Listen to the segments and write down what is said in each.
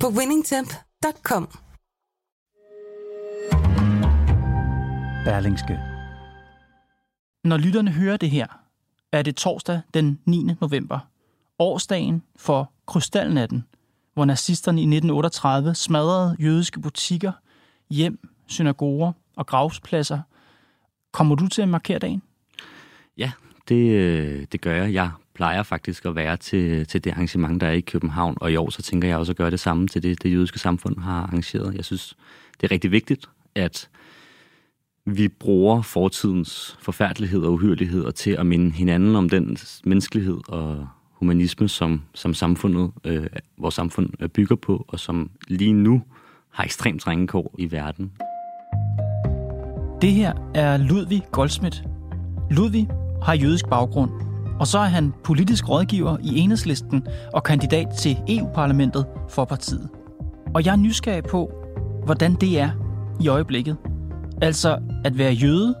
på winningtemp.com. Berlingske. Når lytterne hører det her, er det torsdag den 9. november, årsdagen for Krystalnatten, hvor nazisterne i 1938 smadrede jødiske butikker, hjem, synagoger og gravspladser. Kommer du til at markere dagen? Ja, det, øh, det gør jeg. Jeg plejer faktisk at være til, til det arrangement, der er i København, og i år så tænker jeg også at gøre det samme til det, det jødiske samfund har arrangeret. Jeg synes, det er rigtig vigtigt, at vi bruger fortidens forfærdelighed og uhyreligheder til at minde hinanden om den menneskelighed og humanisme, som, som samfundet, øh, vores samfund bygger på, og som lige nu har ekstremt kår i verden. Det her er Ludvig Goldsmith. Ludvig har jødisk baggrund, og så er han politisk rådgiver i Enhedslisten og kandidat til EU-parlamentet for partiet. Og jeg er nysgerrig på, hvordan det er i øjeblikket. Altså at være jøde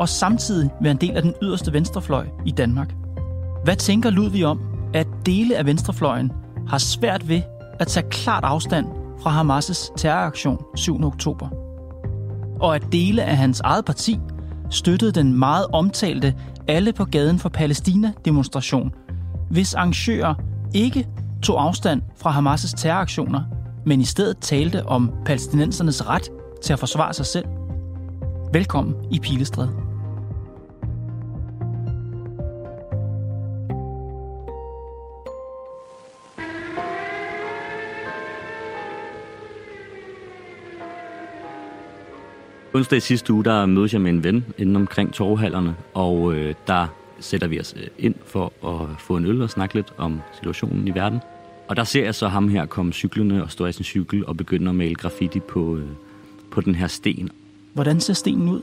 og samtidig være en del af den yderste venstrefløj i Danmark. Hvad tænker Ludvig om, at dele af venstrefløjen har svært ved at tage klart afstand fra Hamas' terroraktion 7. oktober? Og at dele af hans eget parti støttede den meget omtalte Alle på gaden for Palæstina-demonstration, hvis arrangører ikke tog afstand fra Hamas' terroraktioner, men i stedet talte om palæstinensernes ret til at forsvare sig selv. Velkommen i Pilestræde. Onsdag i sidste uge, der mødes jeg med en ven inden omkring torvhallerne, og øh, der sætter vi os øh, ind for at få en øl og snakke lidt om situationen i verden. Og der ser jeg så ham her komme cyklende og stå i sin cykel og begynde at male graffiti på, øh, på den her sten. Hvordan ser stenen ud?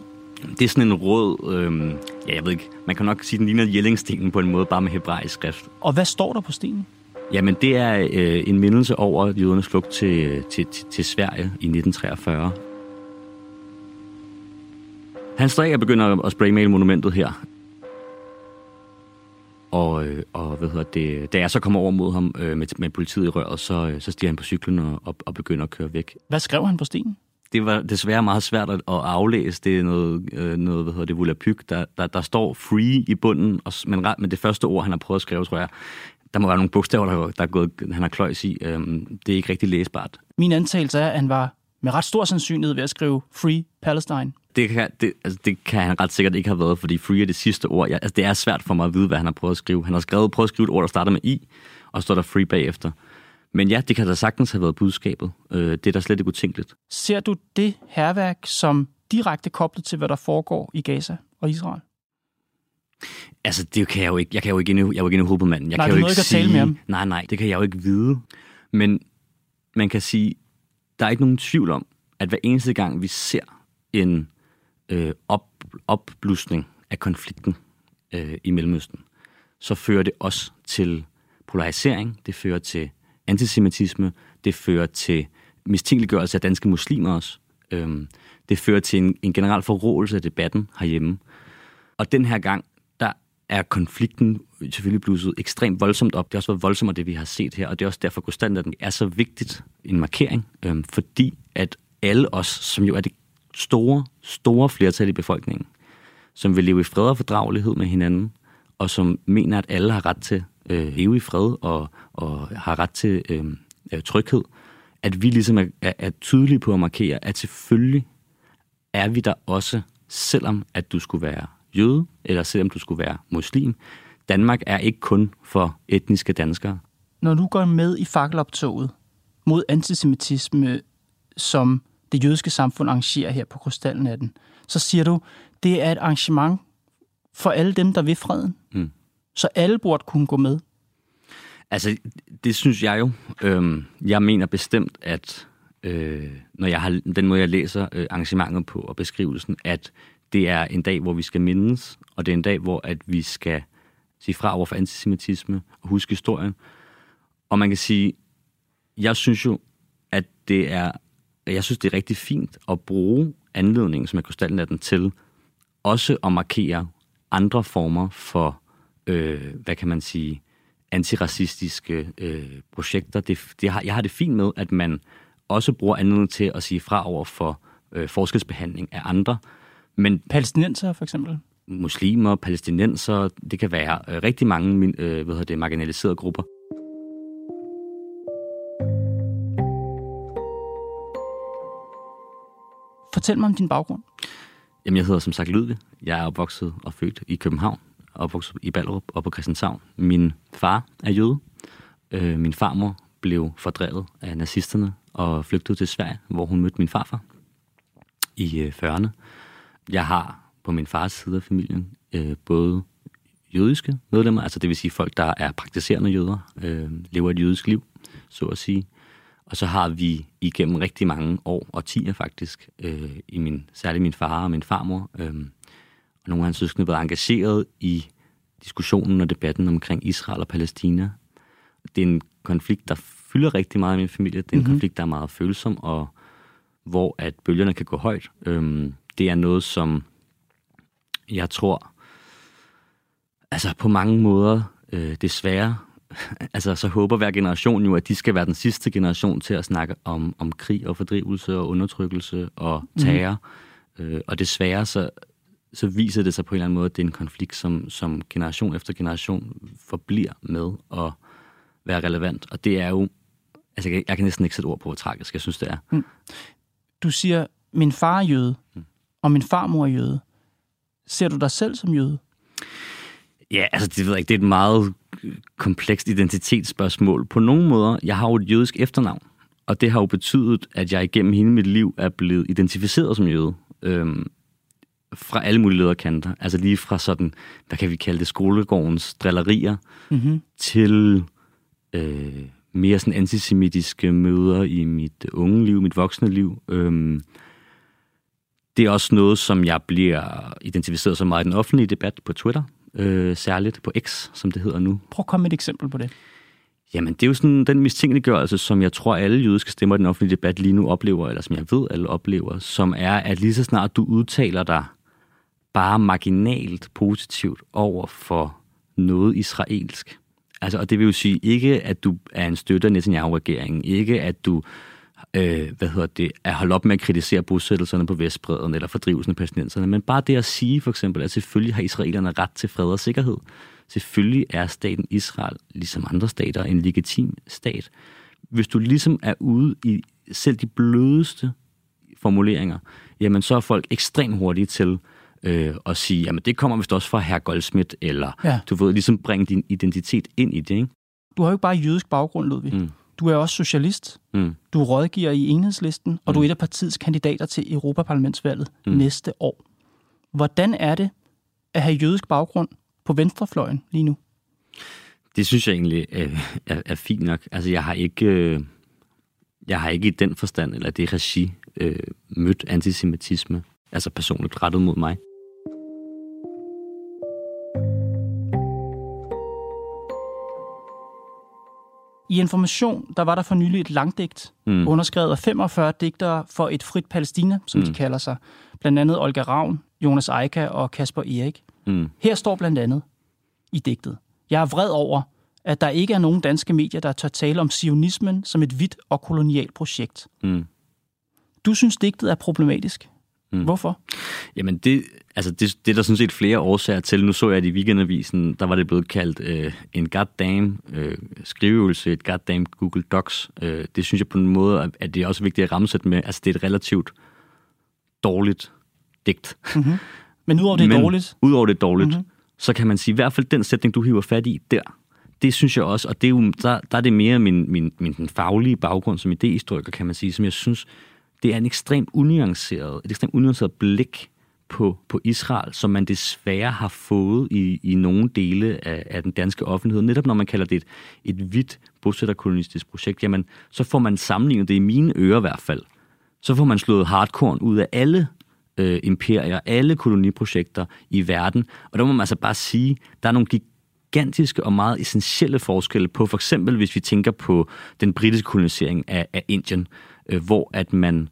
Det er sådan en rød, øh, ja jeg ved ikke, man kan nok sige, den ligner Jellingstenen på en måde, bare med hebraisk skrift. Og hvad står der på stenen? Jamen det er øh, en mindelse over jødernes flugt til, til, til, til Sverige i 1943. Han og begynder at spraymale monumentet her. Og, øh, og hvad hedder det, da jeg så kommer over mod ham øh, med, med politiet i røret, så, øh, så stiger han på cyklen og, og begynder at køre væk. Hvad skrev han på stenen? Det var desværre meget svært at, at aflæse. Det er noget, øh, noget hvad hedder det, volapyk. Der, der, der står free i bunden, og, men, men det første ord, han har prøvet at skrive, tror jeg, der må være nogle bogstaver, der, der er gået, han har kløjs i. Øhm, det er ikke rigtig læsbart. Min antagelse er, at han var med ret stor sandsynlighed ved at skrive Free Palestine. Det kan, det, altså, det kan han ret sikkert ikke have været, fordi free er det sidste ord. Jeg, altså, det er svært for mig at vide, hvad han har prøvet at skrive. Han har skrevet, prøvet at skrive et ord, der starter med i, og står der free bagefter. Men ja, det kan da sagtens have været budskabet. Øh, det er da slet ikke utænkeligt. Ser du det herværk som direkte koblet til, hvad der foregår i Gaza og Israel? Altså, det kan jeg jo ikke. Jeg kan jo ikke inde, jeg er jo ikke inde i hovedet på manden. Jeg nej, kan jo ikke, ikke sige, tale med ham. Nej, nej, det kan jeg jo ikke vide. Men man kan sige, der er ikke nogen tvivl om, at hver eneste gang vi ser en øh, op, opblusning af konflikten øh, i Mellemøsten, så fører det også til polarisering, det fører til antisemitisme, det fører til mistænkeliggørelse af danske muslimer også. Øhm, det fører til en, en generel forrådelse af debatten herhjemme. Og den her gang, der er konflikten selvfølgelig blusset ekstremt voldsomt op. Det har også været voldsomt det, vi har set her, og det er også derfor, at den er så vigtigt en markering, øhm, fordi at alle os, som jo er det store, store flertal i befolkningen, som vil leve i fred og fordragelighed med hinanden, og som mener, at alle har ret til øh, leve i fred og, og har ret til øh, øh, tryghed, at vi ligesom er, er, er tydelige på at markere, at selvfølgelig er vi der også, selvom at du skulle være jøde, eller selvom du skulle være muslim. Danmark er ikke kun for etniske danskere. Når du går med i fakkeloptoget mod antisemitisme, som det jødiske samfund arrangerer her på Krystalnatten, så siger du, det er et arrangement for alle dem, der vil freden. Mm. Så alle burde kunne gå med. Altså, det synes jeg jo. Øhm, jeg mener bestemt, at øh, når jeg har den måde, jeg læser øh, arrangementet på og beskrivelsen, at det er en dag, hvor vi skal mindes, og det er en dag, hvor at vi skal sige fra over for antisemitisme og huske historien. Og man kan sige, jeg synes jo, at det er, jeg synes, det er rigtig fint at bruge anledningen, som er krystalnatten til, også at markere andre former for, øh, hvad kan man sige, antiracistiske øh, projekter. Det, det har, jeg har det fint med, at man også bruger anledningen til at sige fra over for øh, forskelsbehandling af andre. Men Palæstinenser for eksempel? muslimer, palæstinenser, det kan være øh, rigtig mange øh, hvad hedder det, marginaliserede grupper. Fortæl mig om din baggrund. Jamen, jeg hedder som sagt Ludvig. Jeg er opvokset og født i København, opvokset i Ballerup og på Christianshavn. Min far er jøde. Øh, min farmor blev fordrevet af nazisterne og flygtede til Sverige, hvor hun mødte min farfar i øh, 40'erne. Jeg har på min fars side af familien øh, både jødiske medlemmer, altså det vil sige folk, der er praktiserende jøder, øh, lever et jødisk liv, så at sige. Og så har vi igennem rigtig mange år, og tiger faktisk, øh, i min, særligt min far og min farmor, øh, og nogle af hans søskende, været engageret i diskussionen og debatten omkring Israel og Palæstina. Det er en konflikt, der fylder rigtig meget i min familie. Det er en mm-hmm. konflikt, der er meget følsom, og hvor at bølgerne kan gå højt. Øhm, det er noget, som jeg tror, altså på mange måder, øh, desværre, altså så håber hver generation jo, at de skal være den sidste generation til at snakke om, om krig og fordrivelse og undertrykkelse og terror. Mm. Øh, og desværre så, så viser det sig på en eller anden måde, at det er en konflikt, som, som generation efter generation forbliver med at være relevant. Og det er jo, altså jeg, jeg kan næsten ikke sætte ord på, hvor tragisk jeg synes, det er. Du siger, min far er jøde, og min farmor er jøde. Ser du dig selv som jøde? Ja, altså det ved jeg ikke, det er et meget komplekst identitetsspørgsmål. På nogle måder, jeg har jo et jødisk efternavn, og det har jo betydet, at jeg igennem hele mit liv er blevet identificeret som jøde. Øhm, fra alle mulige lederkanter. Altså lige fra sådan, hvad kan vi kalde det, skolegårdens drillerier, Mm-hmm. til øh, mere sådan antisemitiske møder i mit unge liv, mit voksne liv. Øhm, det er også noget, som jeg bliver identificeret så meget i den offentlige debat på Twitter, øh, særligt på X, som det hedder nu. Prøv at komme med et eksempel på det. Jamen, det er jo sådan den mistænkeliggørelse, som jeg tror, alle jødiske stemmer i den offentlige debat lige nu oplever, eller som jeg ved, alle oplever, som er, at lige så snart du udtaler dig bare marginalt positivt over for noget israelsk, altså, og det vil jo sige ikke, at du er en støtter af Netanyahu-regeringen, ikke at du øh, hvad hedder det, at holde op med at kritisere bosættelserne på Vestbreden eller fordrivelsen af palæstinenserne, men bare det at sige for eksempel, at selvfølgelig har israelerne ret til fred og sikkerhed. Selvfølgelig er staten Israel, ligesom andre stater, en legitim stat. Hvis du ligesom er ude i selv de blødeste formuleringer, jamen så er folk ekstremt hurtige til øh, at sige, jamen det kommer vist også fra herr Goldsmith, eller Ja. du ved, ligesom bringe din identitet ind i det, ikke? Du har jo ikke bare jødisk baggrund, Ludvig. Mm. Du er også socialist. Mm. Du er rådgiver i enhedslisten, og du er et af partiets kandidater til Europaparlamentsvalget mm. næste år. Hvordan er det at have jødisk baggrund på venstrefløjen lige nu? Det synes jeg egentlig øh, er, er fint nok. Altså, jeg har ikke, øh, jeg har ikke i den forstand, eller det regi, øh, mødt antisemitisme, altså personligt rettet mod mig. I Information, der var der for nylig et langdigt, mm. underskrevet af 45 digtere for et frit Palæstina, som mm. de kalder sig. Blandt andet Olga Ravn, Jonas Eika og Kasper Erik. Mm. Her står blandt andet i digtet. Jeg er vred over, at der ikke er nogen danske medier, der tør tale om sionismen som et hvidt og kolonialt projekt. Mm. Du synes, digtet er problematisk. Mm. Hvorfor? Jamen, det, altså det, det er der sådan set flere årsager til. Nu så jeg, at i weekendavisen, der var det blevet kaldt øh, en goddamn øh, skriveøvelse, et goddamn Google Docs. Øh, det synes jeg på en måde, at- at det er også vigtigt at rammesætte med. Altså, det er et relativt dårligt digt. Mm-hmm. Men udover det er Men dårligt, Udover det er dårligt, mm-hmm. så kan man sige, i hvert fald den sætning, du hiver fat i der, det synes jeg også, og det er jo, der, der er det mere min, min, min den faglige baggrund som idéhistoriker, kan man sige, som jeg synes, det er en ekstremt unuanceret, et ekstremt unuanceret blik på, på Israel, som man desværre har fået i, i nogle dele af, af den danske offentlighed. Netop når man kalder det et, et hvidt bosætterkolonistisk projekt, jamen, så får man sammenlignet det i mine ører i hvert fald. Så får man slået hardcore ud af alle øh, imperier, alle koloniprojekter i verden. Og der må man altså bare sige, der er nogle gigantiske og meget essentielle forskelle på, for eksempel hvis vi tænker på den britiske kolonisering af, af Indien, øh, hvor at man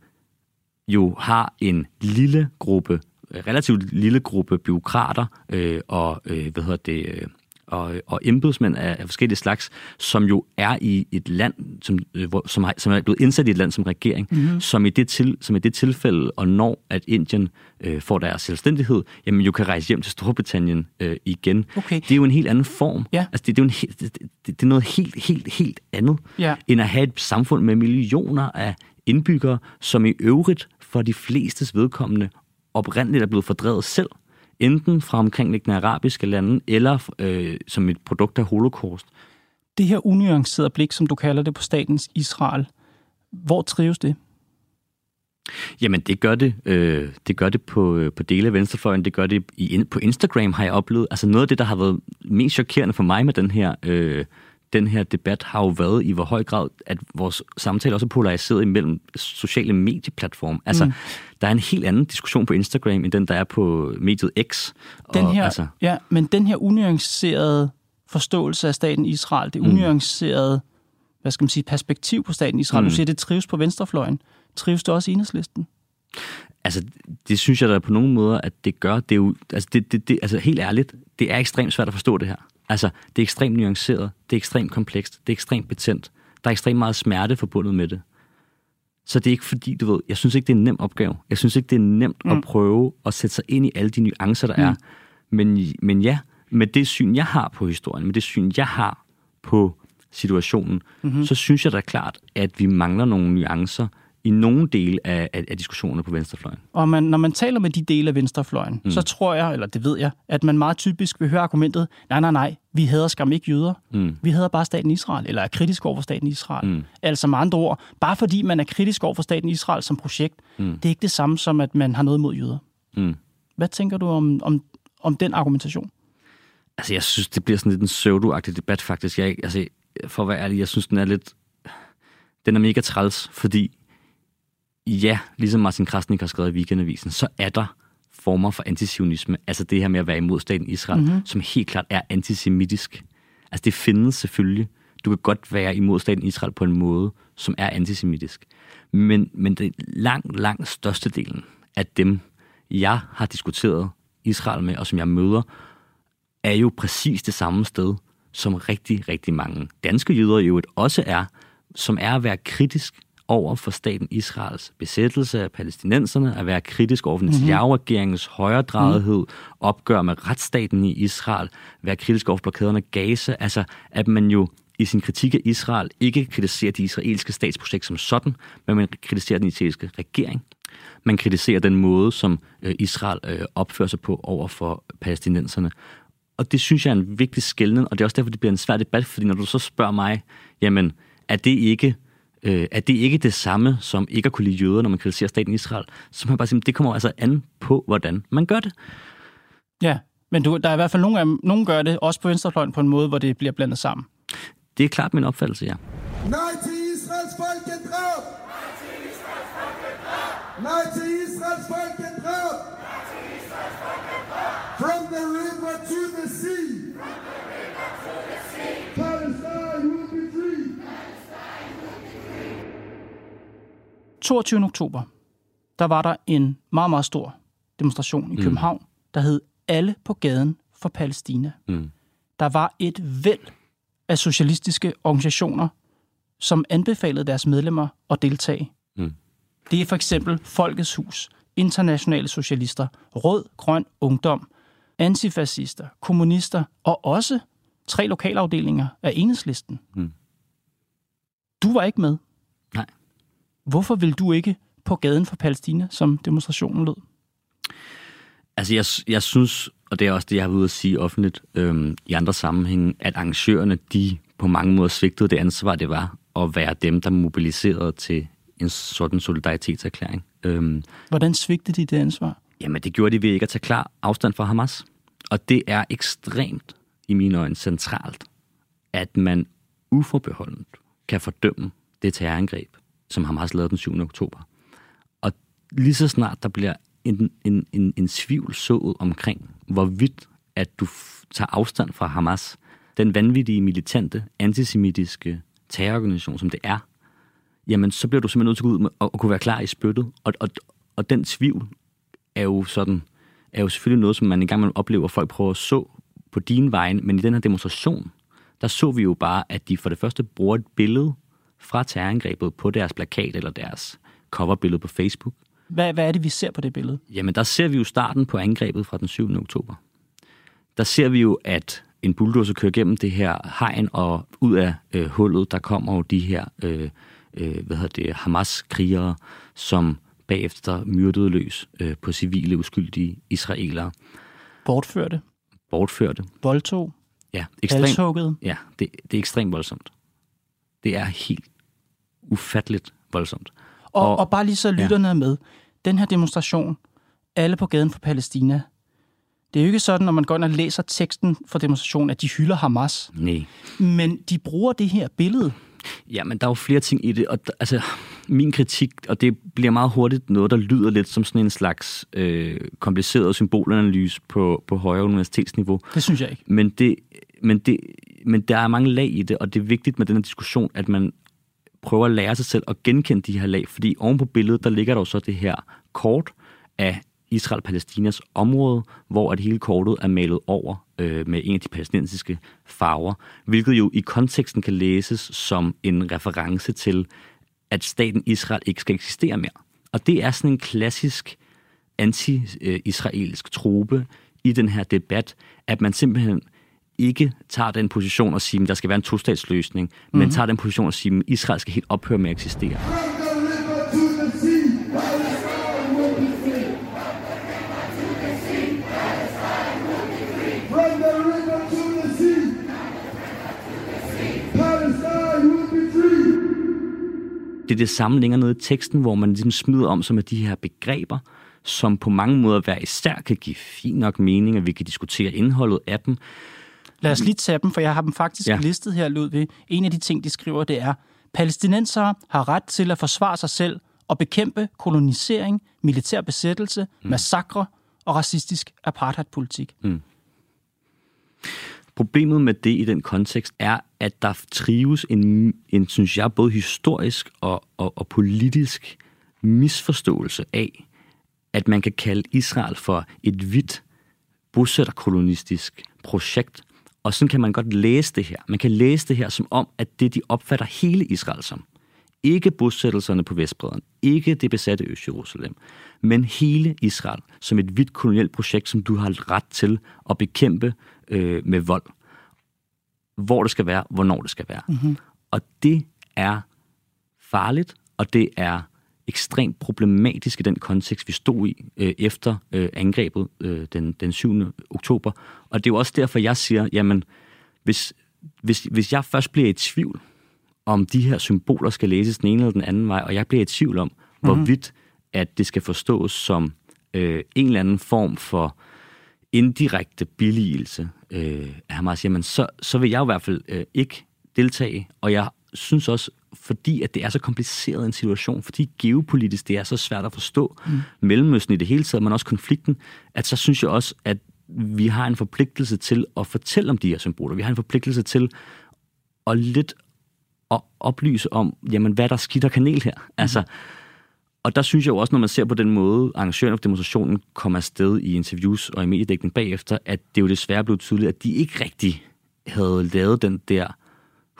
jo har en lille gruppe, relativt lille gruppe byråkrater øh, og, øh, hvad hedder det, øh, og, og embedsmænd af, af forskellige slags, som jo er i et land, som, øh, hvor, som, har, som er blevet indsat i et land som regering, mm-hmm. som, i det til, som i det tilfælde, og når at Indien øh, får deres selvstændighed, jamen jo kan rejse hjem til Storbritannien øh, igen. Okay. Det er jo en helt anden form. Ja. Altså, det, det, er jo en helt, det, det, det er noget helt, helt, helt andet, Ja. end at have et samfund med millioner af indbyggere, som i øvrigt for de flestes vedkommende oprindeligt er blevet fordrevet selv enten fra omkringliggende arabiske lande, eller øh, som et produkt af holocaust. Det her unuancerede blik, som du kalder det på statens Israel, hvor trives det? Jamen, det gør det, øh, det, gør det på, øh, på dele af venstrefløjen, det gør det i, på Instagram, har jeg oplevet. Altså noget af det, der har været mest chokerende for mig med den her, øh, den her debat, har jo været i hvor høj grad, at vores samtale også er polariseret imellem sociale medieplatforme. Altså, mm. der er en helt anden diskussion på Instagram, end den, der er på mediet X. Den og, her, altså, ja, men den her unuancerede forståelse af staten Israel, det unuancerede, hvad skal man sige, perspektiv på staten Israel, mm. du siger, det trives på venstrefløjen. Trives det også i enhedslisten? Altså, det synes jeg da på nogle måder, at det gør. Det er jo, altså, det, det, det, altså helt ærligt, det er ekstremt svært at forstå det her. Altså, det er ekstremt nuanceret, det er ekstremt komplekst, det er ekstremt betændt. Der er ekstremt meget smerte forbundet med det. Så det er ikke fordi, du ved, jeg synes ikke, det er en nem opgave. Jeg synes ikke, det er nemt mm. at prøve at sætte sig ind i alle de nuancer, der mm. er. Men, men ja, med det syn, jeg har på historien, med det syn, jeg har på situationen, mm-hmm. så synes jeg da klart, at vi mangler nogle nuancer i nogle dele af, af, af diskussionerne på venstrefløjen. Og man, når man taler med de dele af venstrefløjen, mm. så tror jeg, eller det ved jeg, at man meget typisk vil høre argumentet, nej, nej, nej, vi hader skam ikke jøder. Mm. Vi hader bare staten Israel, eller er kritisk over for staten Israel. Mm. Altså med andre ord, bare fordi man er kritisk over for staten Israel som projekt, Mm. det er ikke det samme som, at man har noget mod jøder. Mm. Hvad tænker du om, om, om den argumentation? Altså, jeg synes, det bliver sådan lidt en pseudo debat, faktisk. Jeg, altså, for at være ærlig, jeg synes, den er lidt... Den er mega træls, fordi ja, ligesom Martin Krasnik har skrevet i Weekendavisen, så er der former for antisionisme. Altså det her med at være imod staten Israel, mm-hmm. som helt klart er antisemitisk. Altså det findes selvfølgelig. Du kan godt være imod staten Israel på en måde, som er antisemitisk. Men, men det langt, langt størstedelen af dem, jeg har diskuteret Israel med, og som jeg møder, er jo præcis det samme sted, som rigtig, rigtig mange danske jøder jo også er, som er at være kritisk over for staten Israels besættelse af palæstinenserne, at være kritisk over for Netanyahu-regeringens højredrejethed, opgør med retsstaten i Israel, være kritisk over for blokaderne af Gaza, altså at man jo i sin kritik af Israel ikke kritiserer det israelske statsprojekt som sådan, men man kritiserer den israelske regering. Man kritiserer den måde, som øh, Israel øh, opfører sig på over for palæstinenserne. Og det synes jeg er en vigtig skældning, og det er også derfor, det bliver en svær debat, fordi når du så spørger mig, jamen, er det ikke øh, er det ikke det samme som ikke at kunne lide jøder, når man kritiserer staten Israel? Så jeg bare sige, det kommer altså an på, hvordan man gør det. Ja, men du, der er i hvert fald nogen, af nogen gør det, også på venstrefløjen, på en måde, hvor det bliver blandet sammen. Det er klart min opfattelse, ja. Nej til Israels folkedrab! Nej til Israels folkedrab! From the river to the sea! 22. oktober, der var der en meget, meget stor demonstration i København, der hed Alle på gaden for Palæstina. Mm. Der var et væld af socialistiske organisationer, som anbefalede deres medlemmer at deltage. Mm. Det er for eksempel Folkets Hus, Internationale Socialister, Rød Grøn Ungdom, antifascister, kommunister og også tre lokalafdelinger af enhedslisten. Mm. Du var ikke med. Hvorfor vil du ikke på gaden for Palæstina, som demonstrationen lød? Altså, jeg, jeg synes, og det er også det, jeg har været ude at sige offentligt øhm, i andre sammenhænge, at arrangørerne, de på mange måder svigtede det ansvar, det var at være dem, der mobiliserede til en sådan solidaritetserklæring. Øhm, Hvordan svigtede de det ansvar? Jamen, det gjorde de ved ikke at tage klar afstand fra Hamas. Og det er ekstremt, i mine øjne, centralt, at man uforbeholdent kan fordømme det terrorangreb, som Hamas lavede den 7. oktober. Og lige så snart der bliver en, en, en, en svivl sået omkring, hvorvidt at du f- tager afstand fra Hamas, den vanvittige, militante, antisemitiske terrororganisation, som det er, jamen så bliver du simpelthen nødt til at gå ud med, og, og kunne være klar i spyttet. Og, og, og den tvivl er jo sådan, er jo selvfølgelig noget, som man engang man oplever, at folk prøver at så på din vejen, men i den her demonstration, der så vi jo bare, at de for det første bruger et billede fra terrorangrebet på deres plakat eller deres coverbillede på Facebook. Hvad, hvad er det, vi ser på det billede? Jamen, der ser vi jo starten på angrebet fra den 7. oktober. Der ser vi jo, at en bulldozer kører gennem det her hegn, og ud af øh, hullet, der kommer jo de her øh, øh, hvad hedder det, Hamas-krigere, som bagefter myrdede løs øh, på civile, uskyldige israelere, Bortførte, bortførte. voldtog, Ja, ekstremt, ja det, det er ekstremt voldsomt. Det er helt ufatteligt voldsomt. Og, Og- og, bare lige så lytterne ja. med. Den her demonstration, alle på gaden for Palæstina, det er jo ikke sådan, når man går ind og læser teksten for demonstrationen, at de hylder Hamas. Nej. Men de bruger det her billede. Ja, men der er jo flere ting i det, og d- altså, min kritik, og det bliver meget hurtigt noget, der lyder lidt som sådan en slags øh, kompliceret symbolanalyse på, på højere universitetsniveau. Det synes jeg ikke. Men, det, men, det, men der er mange lag i det, og det er vigtigt med den her diskussion, at man prøver at lære sig selv at genkende de her lag, fordi oven på billedet, der ligger der jo så det her kort af Israel-Palæstinas område, hvor at hele kortet er malet over øh, med en af de palæstinensiske farver, hvilket jo i konteksten kan læses som en reference til, at staten Israel ikke skal eksistere mere. Og det er sådan en klassisk anti-israelsk trope i den her debat, at man simpelthen ikke tager den position og siger, at der skal være en tostatsløsning, mm-hmm. men tager den position og siger, at Israel skal helt ophøre med at eksistere. Det er det samme længere nede i teksten, hvor man ligesom smider om som af de her begreber, som på mange måder hver især kan give fin nok mening, og vi kan diskutere indholdet af dem. Lad os lige tage dem, for jeg har dem faktisk Ja. listet her, Ludvig. En af de ting, de skriver, det er, palæstinensere har ret til at forsvare sig selv og bekæmpe kolonisering, militær besættelse, mm. massakre og racistisk apartheidpolitik. Problemet med det i den kontekst er, at der trives en, en synes jeg, både historisk og, og, og politisk misforståelse af, at man kan kalde Israel for et hvidt bosætterkolonistisk projekt. Og sådan kan man godt læse det her. Man kan læse det her som om, at det de opfatter hele Israel som. Ikke bosættelserne på Vestbredden, ikke det besatte Øst-Jerusalem, men hele Israel som et hvidt kolonielt projekt, som du har ret til at bekæmpe øh, med vold. Hvor det skal være, hvornår det skal være. Mm-hmm. Og det er farligt, og det er ekstremt problematisk i den kontekst, vi stod i øh, efter øh, angrebet øh, den, den 7. oktober. Og det er jo også derfor, jeg siger, jamen, hvis, hvis, hvis jeg først bliver i tvivl, om de her symboler skal læses den ene eller den anden vej, og jeg bliver i tvivl om, mm-hmm. hvorvidt at det skal forstås som øh, en eller anden form for indirekte billigelse øh, af Hamas, jamen så, så vil jeg i hvert fald øh, ikke deltage, og jeg synes også, fordi at det er så kompliceret en situation, fordi geopolitisk det er så svært at forstå mm. Mellemøsten i det hele taget, men også konflikten, at så synes jeg også, at vi har en forpligtelse til at fortælle om de her symboler. Vi har en forpligtelse til at lidt at oplyse om, jamen, hvad der er skidt og kanel her. Mm. Altså, og der synes jeg jo også, når man ser på den måde, arrangøren af demonstrationen kom afsted i interviews og i mediedækning bagefter, at det jo desværre blev tydeligt, at de ikke rigtig havde lavet den der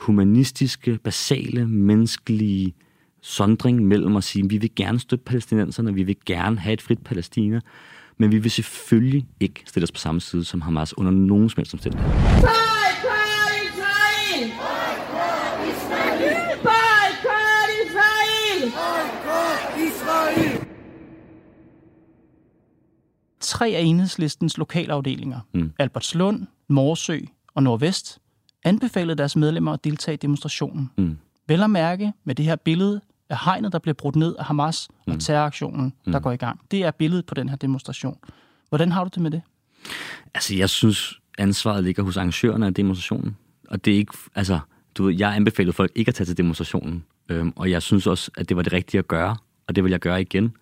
humanistiske, basale, menneskelige sondring mellem at sige, at vi vil gerne støtte palæstinenserne, vi vil gerne have et frit Palæstina, men vi vil selvfølgelig ikke stille os på samme side som Hamas under nogen som helst omstændighed. Tre af enhedslistens lokalafdelinger, mm. Albertslund, Morsø og Nordvest, anbefalede deres medlemmer at deltage i demonstrationen. Mm. Vel at mærke med det her billede af hegnet, der bliver brudt ned af Hamas og terroraktionen, der går i gang. Det er billedet på den her demonstration. Hvordan har du det med det? Altså, jeg synes, ansvaret ligger hos arrangørerne af demonstrationen. Og det er ikke, altså, du ved, jeg anbefalede folk ikke at tage til demonstrationen. Øhm, og jeg synes også, at det var det rigtige at gøre, og det vil jeg gøre igen.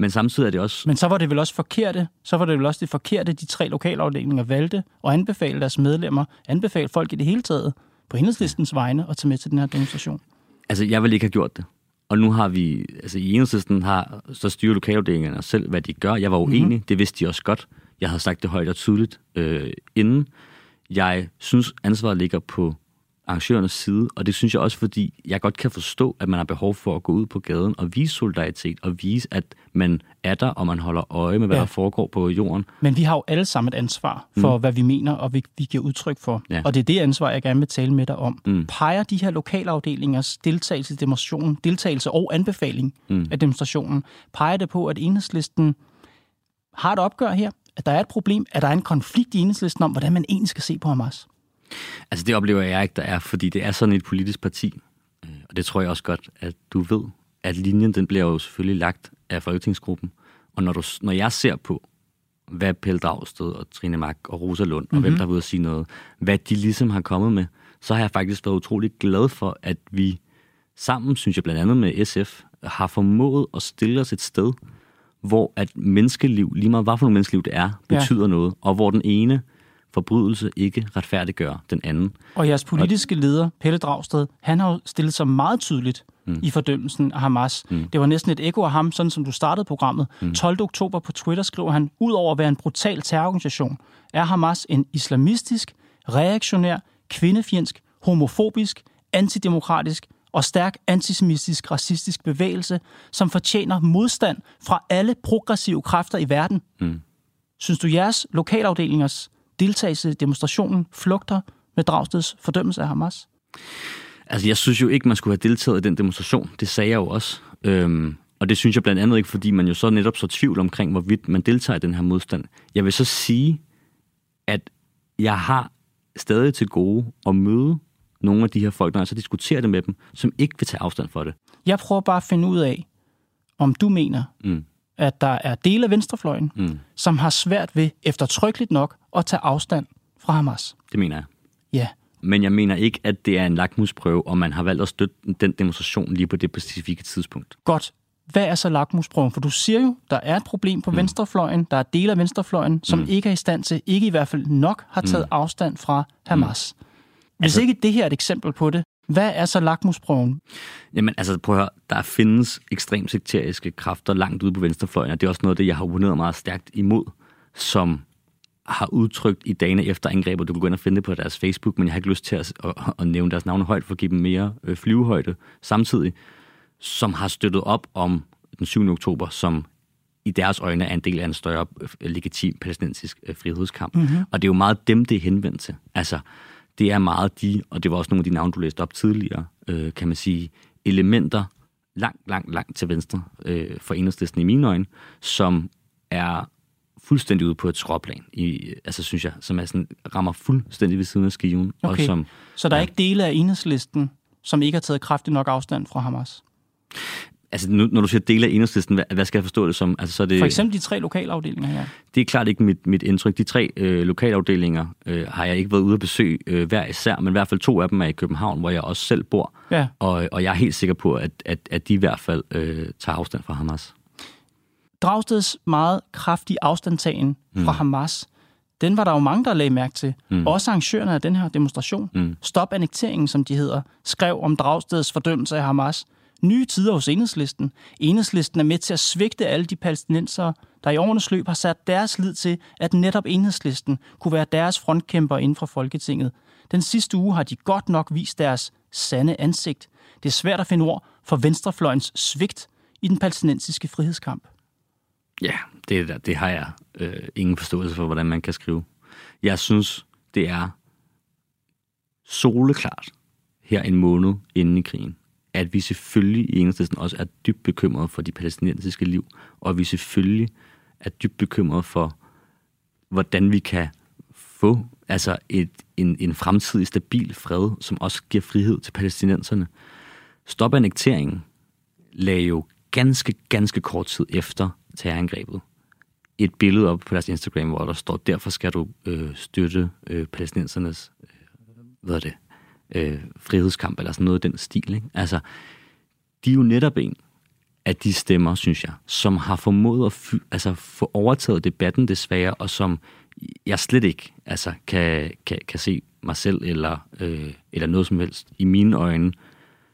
Men samtidig er det også... Men så var det vel også forkerte, så var det vel også det forkerte, de tre lokalafdelinger valgte og anbefale deres medlemmer, anbefale folk i det hele taget på enhedslistens vegne at tage med til den her demonstration. Altså, jeg ville ikke have gjort det. Og nu har vi, altså i enhedslisten har, så styrer lokalafdelingerne selv, hvad de gør. Jeg var uenig, mm-hmm. det vidste de også godt. Jeg havde sagt det højt og tydeligt øh, inden. Jeg synes, ansvaret ligger på arrangørernes side, og det synes jeg også, fordi jeg godt kan forstå, at man har behov for at gå ud på gaden og vise solidaritet, og vise, at man er der, og man holder øje med, hvad Ja. der foregår på jorden. Men vi har jo alle sammen et ansvar for, mm. hvad vi mener, og vi, vi giver udtryk for. Ja. Og det er det ansvar, jeg gerne vil tale med dig om. Mm. Peger de her lokalafdelingers deltagelse i demonstrationen, deltagelse og anbefaling mm. af demonstrationen, peger det på, at enhedslisten har et opgør her? At der er et problem? At der er en konflikt i enhedslisten om, hvordan man egentlig skal se på Hamas? Altså det oplever jeg ikke, der er, fordi det er sådan et politisk parti. Øh, Og det tror jeg også godt, at du ved, at linjen den bliver jo selvfølgelig lagt af Folketingsgruppen. Og når, du, når jeg ser på, hvad Pelle Dragsted og Trine Mark og Rosa Lund, og mm-hmm. hvem der har været ude at sige noget, hvad de ligesom har kommet med, så har jeg faktisk været utrolig glad for, at vi sammen, synes jeg blandt andet med SF, har formået at stille os et sted, hvor at menneskeliv, lige meget hvad for nogle menneskeliv det er, Ja. betyder noget, og hvor den ene forbrydelse ikke retfærdiggør den anden. Og jeres politiske leder, Pelle Dragsted, han har jo stillet sig meget tydeligt mm. i fordømmelsen af Hamas. Mm. Det var næsten et ekko af ham, sådan som du startede programmet. Mm. 12. oktober på Twitter skriver han, Udover at være en brutal terrororganisation, er Hamas en islamistisk, reaktionær, kvindefjendsk, homofobisk, antidemokratisk og stærk antisemitisk, racistisk bevægelse, som fortjener modstand fra alle progressive kræfter i verden. Mm. Synes du, jeres lokalafdelingers deltagelse i demonstrationen flugter med Dragsteds fordømmelse af Hamas? Altså, jeg synes jo ikke, man skulle have deltaget i den demonstration. Det sagde jeg jo også. Øhm, og det synes jeg blandt andet ikke, fordi man jo så netop så tvivl omkring, hvorvidt man deltager i den her modstand. Jeg vil så sige, at jeg har stadig til gode at møde nogle af de her folk, når jeg så diskuterer det med dem, som ikke vil tage afstand for det. Jeg prøver bare at finde ud af, om du mener, Mm. At der er dele af venstrefløjen, Mm. som har svært ved, eftertrykkeligt nok, at tage afstand fra Hamas. Det mener jeg. Ja, Men jeg mener ikke, at det er en lakmusprøve, og man har valgt at støtte den demonstration lige på det specifikke tidspunkt. godt. Hvad er så lakmusprøven? For du siger jo, der er et problem på mm. venstrefløjen. Der er dele af venstrefløjen, som mm. ikke er i stand til, ikke i hvert fald nok, har taget mm. afstand fra Hamas. Mm. Hvis Altså- ikke det her er et eksempel på det, hvad er så lakmusprøven? Jamen, altså, prøv at høre. Der findes ekstremt sekteriske kræfter langt ude på venstrefløjen, og det er også noget af det, jeg har opponeret meget stærkt imod, som har udtrykt i dagene efter angrebet. Du kan gå ind og finde det på deres Facebook, men jeg har ikke lyst til at, at, at nævne deres navne højt for at give dem mere øh, flyvehøjde samtidig, som har støttet op om den 7. oktober, som i deres øjne er en del af en større øh, legitim palæstinensisk øh, frihedskamp. Mm-hmm. Og det er jo meget dem, det er henvendt til. Altså, det er meget de, og det var også nogle af de navne, du læste op tidligere, øh, kan man sige, elementer langt, langt, langt til venstre øh, for enhedslisten i mine øjne, som er fuldstændig ude på et skråplan, i, altså synes jeg, som er sådan, rammer fuldstændig ved siden af skiven. Og Okay. som, Så der er Ja. ikke dele af enhedslisten, som ikke har taget kraftigt nok afstand fra Hamas? Altså nu, når du siger dele af enhedslisten, hvad, hvad skal jeg forstå det som? Altså, så er det, For eksempel de tre lokalafdelinger her. det er klart ikke mit, mit indtryk. De tre øh, lokalafdelinger øh, har jeg ikke været ude at besøge øh, hver især, men i hvert fald to af dem er i København, hvor jeg også selv bor. Ja. Og, og jeg er helt sikker på, at, at, at de i hvert fald øh, tager afstand fra Hamas. Dragsteds meget kraftige afstandtagen fra Hamas, den var der jo mange, der lagde mærke til. Mm. Også arrangørerne af den her demonstration. Mm. Stop annekteringen, som de hedder, skrev om Dragsteds fordømmelse af Hamas. Nye tider hos enhedslisten. Enhedslisten er med til at svigte alle de palæstinensere, der i årenes løb har sat deres lid til, at netop enhedslisten kunne være deres frontkæmper inden for Folketinget. Den sidste uge har de godt nok vist deres sande ansigt. Det er svært at finde ord for venstrefløjens svigt i den palæstinensiske frihedskamp. Ja, det, der, det har jeg øh, ingen forståelse for, hvordan man kan skrive. Jeg synes, det er soleklart her en måned inden i krigen, at vi selvfølgelig i enhedslisten også er dybt bekymrede for de palæstinensiske liv, og vi selvfølgelig er dybt bekymrede for, hvordan vi kan få altså et, en, en fremtidig stabil fred, som også giver frihed til palæstinenserne. Stop annekteringen lagde jo ganske, ganske kort tid efter terrorangrebet et billede op på deres Instagram, hvor der står, derfor skal du øh, støtte øh, palæstinensernes øh, hvad er det, øh, frihedskamp, eller sådan noget i den stil. Ikke? Altså, de er jo netop en af de stemmer, synes jeg, som har formået at fy, altså, få overtaget debatten desværre, og som jeg slet ikke altså, kan, kan, kan se mig selv eller, øh, eller noget som helst i mine øjne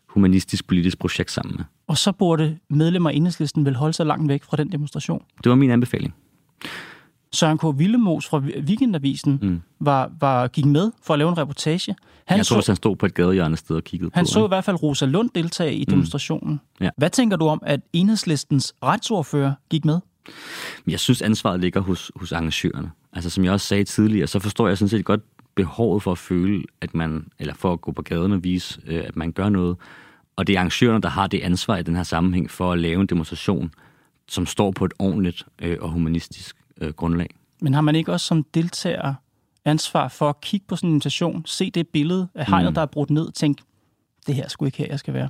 humanistisk politisk projekt sammen med. Og så burde medlemmer af enhedslisten vel holde sig langt væk fra den demonstration. Det var min anbefaling. Søren K. Villemos fra Weekendavisen mm. var, var, gik med for at lave en reportage. Han jeg tror, så, han stod på et gadehjørne sted og kiggede han på. Han så i hvert fald Rosa Lund deltage i demonstrationen. Mm. Ja. Hvad tænker du om, at enhedslistens retsordfører gik med? Jeg synes, ansvaret ligger hos, hos arrangørerne. Altså, som jeg også sagde tidligere, så forstår jeg sådan set godt behovet for at føle, at man, eller for at gå på gaden og vise, øh, at man gør noget. Og det er arrangørerne, der har det ansvar i den her sammenhæng for at lave en demonstration, som står på et ordentligt øh, og humanistisk øh, grundlag. Men har man ikke også som deltager ansvar for at kigge på sådan en invitation, se det billede af hegnet, mm. der er brudt ned, og tænke, det her skulle ikke her, jeg skal være?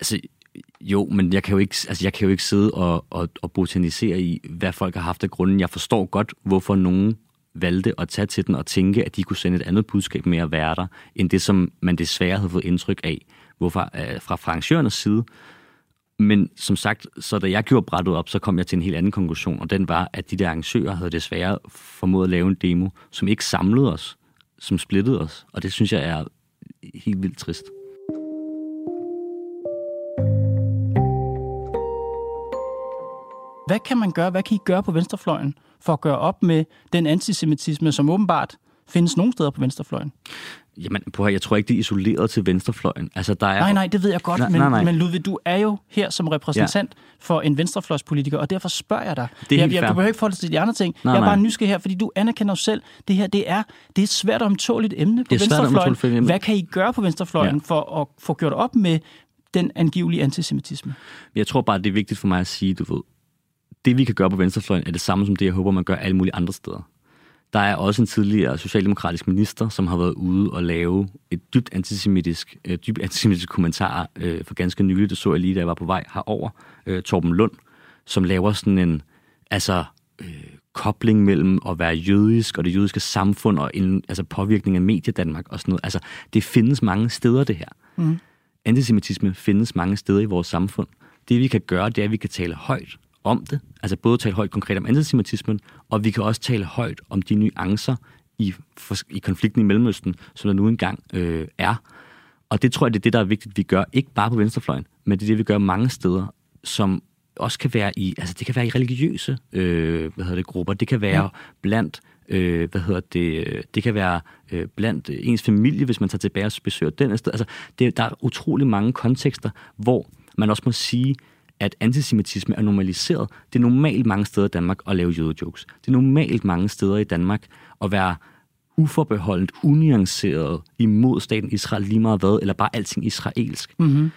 Altså, jo, men jeg kan jo ikke, altså, jeg kan jo ikke sidde og, og, og botanisere i, hvad folk har haft af grunden. Jeg forstår godt, hvorfor nogen valgte at tage til den og tænke, at de kunne sende et andet budskab med at være der, end det, som man desværre havde fået indtryk af hvorfor, øh, fra arrangørernes side. Men som sagt, så da jeg gjorde brættet op, så kom jeg til en helt anden konklusion, og den var, at de der arrangører havde desværre formået at lave en demo, som ikke samlede os, som splittede os. Og det synes jeg er helt vildt trist. Hvad kan man gøre, hvad kan I gøre på venstrefløjen for at gøre op med den antisemitisme, som åbenbart findes nogle steder på venstrefløjen? Jamen, her, jeg tror ikke, det er isoleret til venstrefløjen. Altså, der er... Nej, nej, det ved jeg godt, nej, men, nej, nej. men Ludvig, du er jo her som repræsentant ja. for en venstrefløjspolitiker, og derfor spørger jeg dig. Det er jeg, jeg, du behøver ikke forholde dig til de andre ting. Nej, jeg er bare nysgerrig her, fordi du anerkender jo selv, det her det er, det er et svært omtåligt emne på det er venstrefløjen. Emne. Hvad kan I gøre på venstrefløjen ja. for at få gjort op med den angivelige antisemitisme? Jeg tror bare, det er vigtigt for mig at sige, du ved, det vi kan gøre på venstrefløjen er det samme som det, jeg håber, man gør alle mulige andre steder. Der er også en tidligere socialdemokratisk minister, som har været ude og lave et dybt antisemitisk, øh, dybt antisemitisk kommentar øh, for ganske nylig. Det så jeg lige, da jeg var på vej herover. Øh, Torben Lund, som laver sådan en altså, øh, kobling mellem at være jødisk og det jødiske samfund og en, altså påvirkning af medie Danmark og sådan noget. Altså, det findes mange steder, det her. Mm. Antisemitisme findes mange steder i vores samfund. Det vi kan gøre, det er, at vi kan tale højt om det, altså både tale højt konkret om antisemitismen, og vi kan også tale højt om de nuancer i, i konflikten i Mellemøsten, som der nu engang øh, er. Og det tror jeg, det er det, der er vigtigt, vi gør, ikke bare på venstrefløjen, men det er det, vi gør mange steder, som også kan være i, altså det kan være i religiøse øh, hvad hedder det, grupper, det kan være ja. blandt øh, hvad hedder det, det kan være øh, blandt ens familie, hvis man tager tilbage og besøger den sted. Altså, det, der er utrolig mange kontekster, hvor man også må sige, at antisemitisme er normaliseret. Det er normalt mange steder i Danmark at lave jødejokes. Det er normalt mange steder i Danmark at være uforbeholdent, unuanceret imod staten Israel lige meget hvad, eller bare alting israelsk. Mm-hmm.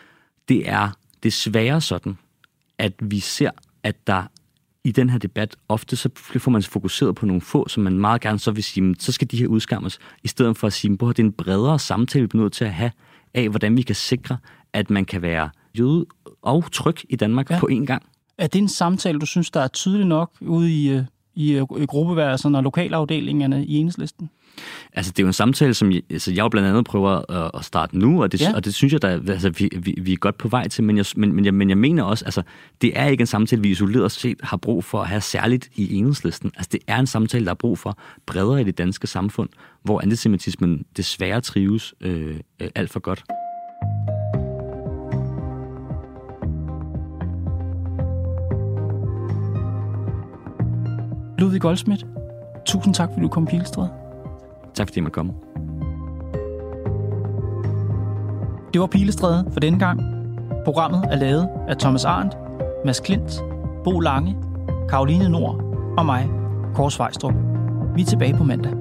Det er desværre sådan, at vi ser, at der i den her debat, ofte så får man fokuseret på nogle få, som man meget gerne så vil sige, så skal de her udskammes, i stedet for at sige, at det er en bredere samtale, vi er nødt til at have, af hvordan vi kan sikre, at man kan være jøde og tryk i Danmark ja. på én gang. Er det en samtale, du synes, der er tydelig nok ude i, øh, i, øh, i gruppeværelserne og lokalafdelingerne i enhedslisten? Altså, det er jo en samtale, som jeg, altså, jeg jo blandt andet prøver at, at starte nu, og det, ja. og det synes jeg, der, altså, vi, vi, vi er godt på vej til, men jeg, men, men, jeg, men jeg mener også, altså, det er ikke en samtale, vi isoleret set har brug for at have særligt i enhedslisten. Altså, det er en samtale, der er brug for bredere i det danske samfund, hvor antisemitismen desværre trives øh, øh alt for godt. Ludvig Goldsmith, tusind tak, fordi du kom Pilestræde. Tak fordi jeg måtte komme. Det var Pilestræde for denne gang. Programmet er lavet af Thomas Arndt, Mads Klint, Bo Lange, Karoline Nord og mig, Kors Vejstrup. Vi er tilbage på mandag.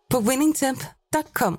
på winningtemp.com.